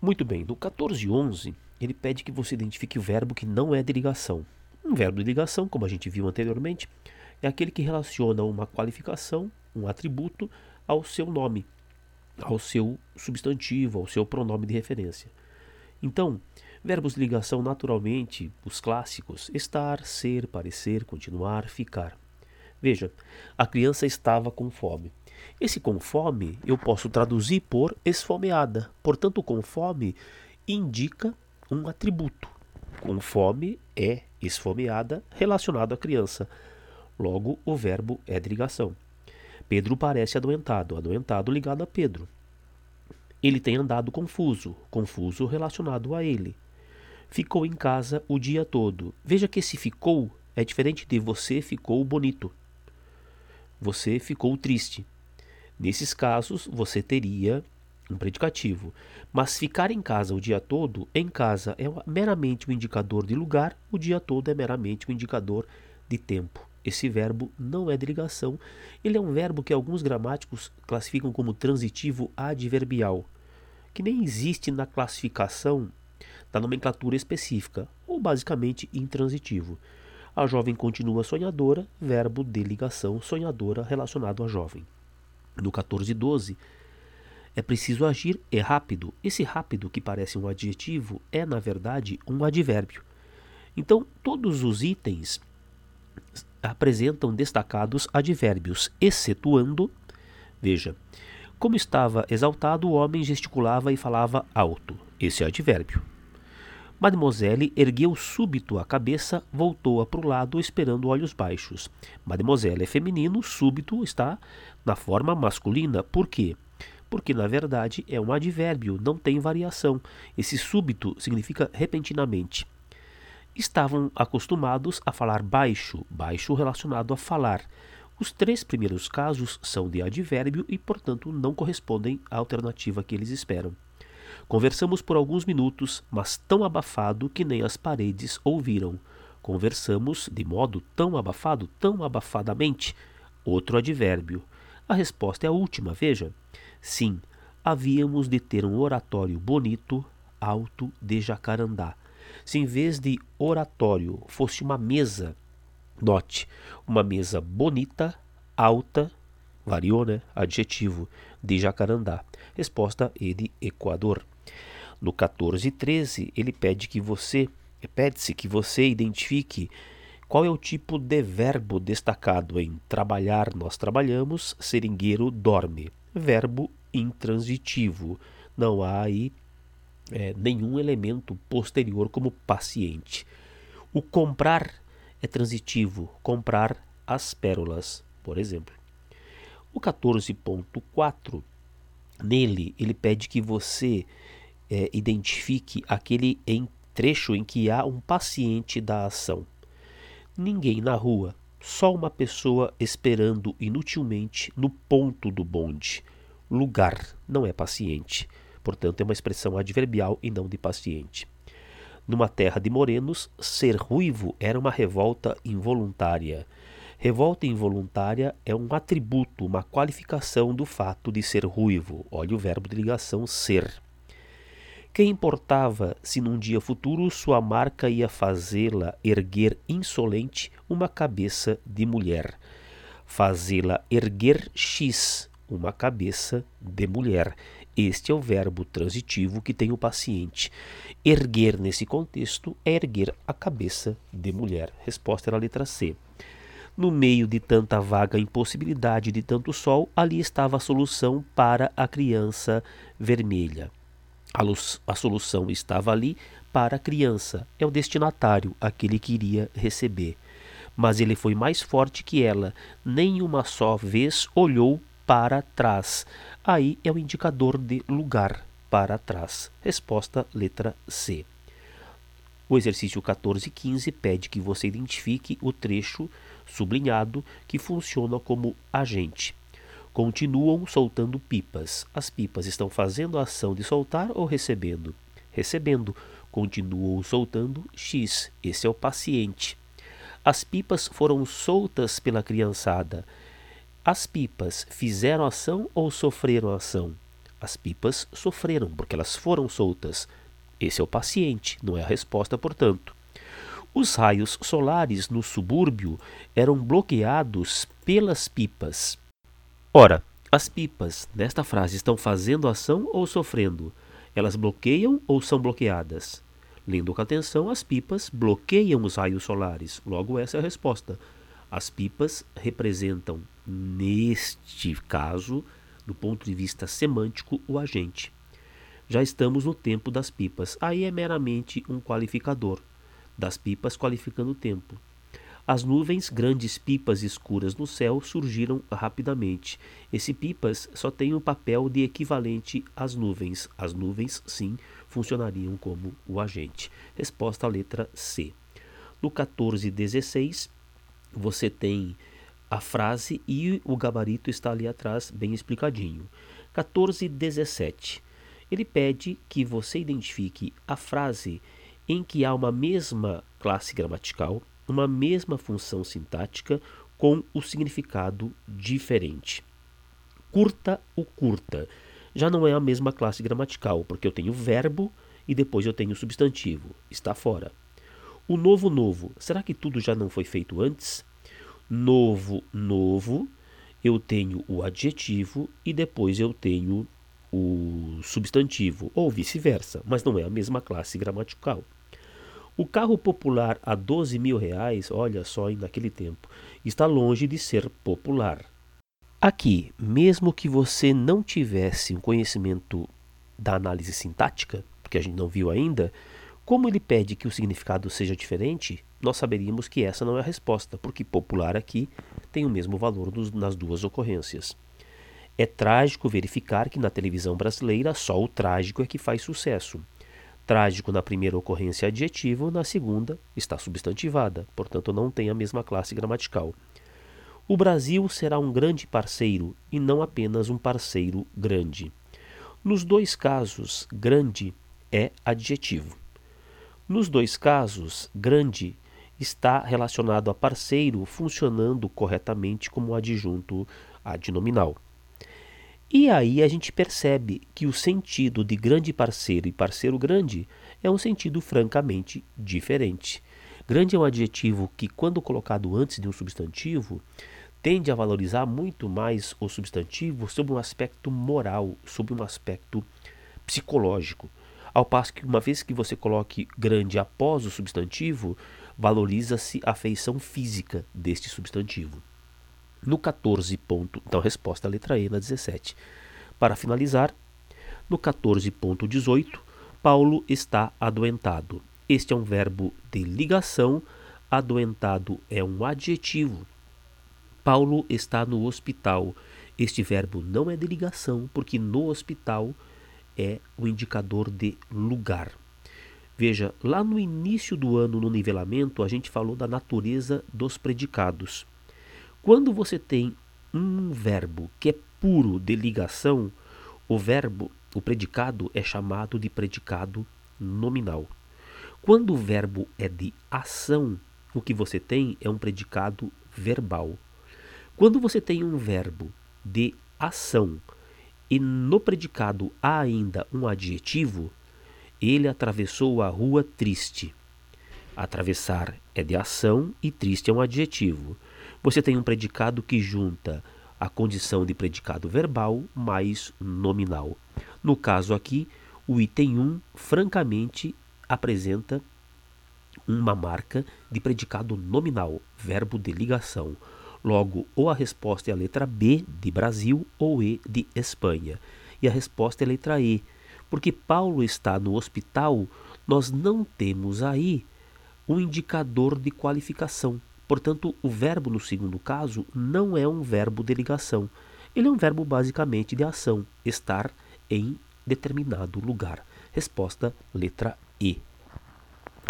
Muito bem, no 1411, ele pede que você identifique o verbo que não é de ligação. Um verbo de ligação, como a gente viu anteriormente, é aquele que relaciona uma qualificação, um atributo, ao seu nome, ao seu substantivo, ao seu pronome de referência. Então, verbos de ligação naturalmente, os clássicos, estar, ser, parecer, continuar, ficar. Veja, a criança estava com fome. Esse com fome eu posso traduzir por esfomeada. Portanto, com fome indica um atributo. Com fome é esfomeada relacionado à criança. Logo, o verbo é de ligação. Pedro parece adoentado, adoentado ligado a Pedro. Ele tem andado confuso, confuso relacionado a ele. Ficou em casa o dia todo. Veja que esse ficou é diferente de você ficou bonito. Você ficou triste. Nesses casos, você teria um predicativo. Mas ficar em casa o dia todo, em casa é meramente um indicador de lugar, o dia todo é meramente um indicador de tempo. Esse verbo não é de ligação, ele é um verbo que alguns gramáticos classificam como transitivo adverbial, que nem existe na classificação da nomenclatura específica, ou basicamente intransitivo. A jovem continua sonhadora, verbo de ligação sonhadora relacionado a jovem. No 1412, é preciso agir é rápido. Esse rápido, que parece um adjetivo, é na verdade um advérbio. Então, todos os itens apresentam destacados advérbios, excetuando, veja, como estava exaltado, o homem gesticulava e falava alto. Esse é advérbio. Mademoiselle ergueu súbito a cabeça, voltou-a para o lado, esperando olhos baixos. Mademoiselle é feminino, súbito está na forma masculina. Por quê? Porque, na verdade, é um advérbio, não tem variação. Esse súbito significa repentinamente. Estavam acostumados a falar baixo, baixo relacionado a falar. Os três primeiros casos são de advérbio e, portanto, não correspondem à alternativa que eles esperam. Conversamos por alguns minutos, mas tão abafado que nem as paredes ouviram. Conversamos de modo tão abafado, tão abafadamente. Outro advérbio. A resposta é a última, veja. Sim, havíamos de ter um oratório bonito, alto de jacarandá. Se em vez de oratório fosse uma mesa, note, uma mesa bonita, alta, variou, né? Adjetivo, de jacarandá. Resposta E de Equador. No 14 e 13, ele pede que você, pede-se que você identifique qual é o tipo de verbo destacado em trabalhar, nós trabalhamos, seringueiro dorme. Verbo intransitivo. Não há aí é, nenhum elemento posterior como paciente. O comprar é transitivo, comprar as pérolas, por exemplo. O 14.4, nele, ele pede que você é, identifique aquele em trecho em que há um paciente da ação. Ninguém na rua, só uma pessoa esperando inutilmente no ponto do bonde. Lugar não é paciente, portanto é uma expressão adverbial e não de paciente. Numa terra de morenos, ser ruivo era uma revolta involuntária. Revolta involuntária é um atributo, uma qualificação do fato de ser ruivo. Olha o verbo de ligação ser. Que importava se num dia futuro sua marca ia fazê-la erguer insolente uma cabeça de mulher? Fazê-la erguer X, uma cabeça de mulher. Este é o verbo transitivo que tem o paciente. Erguer, nesse contexto, é erguer a cabeça de mulher. Resposta era a letra C. No meio de tanta vaga impossibilidade de tanto sol, ali estava a solução para a criança vermelha. A, luz, a solução estava ali para a criança, é o destinatário, aquele que iria receber. Mas ele foi mais forte que ela, nem uma só vez olhou para trás. Aí é o indicador de lugar para trás. Resposta letra C. O exercício 14 e 15 pede que você identifique o trecho sublinhado que funciona como agente continuam soltando pipas. As pipas estão fazendo a ação de soltar ou recebendo? Recebendo. Continuam soltando X. Esse é o paciente. As pipas foram soltas pela criançada. As pipas fizeram ação ou sofreram ação? As pipas sofreram porque elas foram soltas. Esse é o paciente, não é a resposta, portanto. Os raios solares no subúrbio eram bloqueados pelas pipas. Ora, as pipas nesta frase estão fazendo ação ou sofrendo? Elas bloqueiam ou são bloqueadas? Lendo com atenção, as pipas bloqueiam os raios solares. Logo, essa é a resposta. As pipas representam, neste caso, do ponto de vista semântico, o agente. Já estamos no tempo das pipas. Aí é meramente um qualificador das pipas qualificando o tempo. As nuvens, grandes pipas escuras no céu, surgiram rapidamente. Esse pipas só tem o papel de equivalente às nuvens. As nuvens, sim, funcionariam como o agente. Resposta à letra C. No 1416, você tem a frase e o gabarito está ali atrás, bem explicadinho. 1417. Ele pede que você identifique a frase em que há uma mesma classe gramatical uma mesma função sintática com o significado diferente. Curta o curta já não é a mesma classe gramatical, porque eu tenho verbo e depois eu tenho substantivo. Está fora. O novo novo, será que tudo já não foi feito antes? Novo novo, eu tenho o adjetivo e depois eu tenho o substantivo, ou vice-versa, mas não é a mesma classe gramatical. O carro popular a 12 mil reais, olha só, naquele tempo, está longe de ser popular. Aqui, mesmo que você não tivesse um conhecimento da análise sintática, porque a gente não viu ainda, como ele pede que o significado seja diferente, nós saberíamos que essa não é a resposta, porque popular aqui tem o mesmo valor dos, nas duas ocorrências. É trágico verificar que na televisão brasileira só o trágico é que faz sucesso. Trágico na primeira ocorrência adjetivo, na segunda está substantivada, portanto não tem a mesma classe gramatical. O Brasil será um grande parceiro e não apenas um parceiro grande. Nos dois casos, grande é adjetivo. Nos dois casos, grande está relacionado a parceiro funcionando corretamente como adjunto adnominal. E aí a gente percebe que o sentido de grande parceiro e parceiro grande é um sentido francamente diferente. Grande é um adjetivo que, quando colocado antes de um substantivo, tende a valorizar muito mais o substantivo sob um aspecto moral, sob um aspecto psicológico. Ao passo que, uma vez que você coloque grande após o substantivo, valoriza-se a feição física deste substantivo. No 14 ponto, então resposta letra E na 17. Para finalizar, no 14.18, Paulo está adoentado. Este é um verbo de ligação, adoentado é um adjetivo. Paulo está no hospital. Este verbo não é de ligação, porque no hospital é o indicador de lugar. Veja, lá no início do ano, no nivelamento, a gente falou da natureza dos predicados. Quando você tem um verbo que é puro de ligação, o verbo, o predicado é chamado de predicado nominal. Quando o verbo é de ação, o que você tem é um predicado verbal. Quando você tem um verbo de ação e no predicado há ainda um adjetivo, ele atravessou a rua triste. Atravessar é de ação e triste é um adjetivo. Você tem um predicado que junta a condição de predicado verbal mais nominal. No caso aqui, o item 1 francamente apresenta uma marca de predicado nominal, verbo de ligação. Logo, ou a resposta é a letra B de Brasil ou E de Espanha. E a resposta é a letra E, porque Paulo está no hospital, nós não temos aí um indicador de qualificação. Portanto, o verbo no segundo caso não é um verbo de ligação. Ele é um verbo basicamente de ação, estar em determinado lugar. Resposta letra E.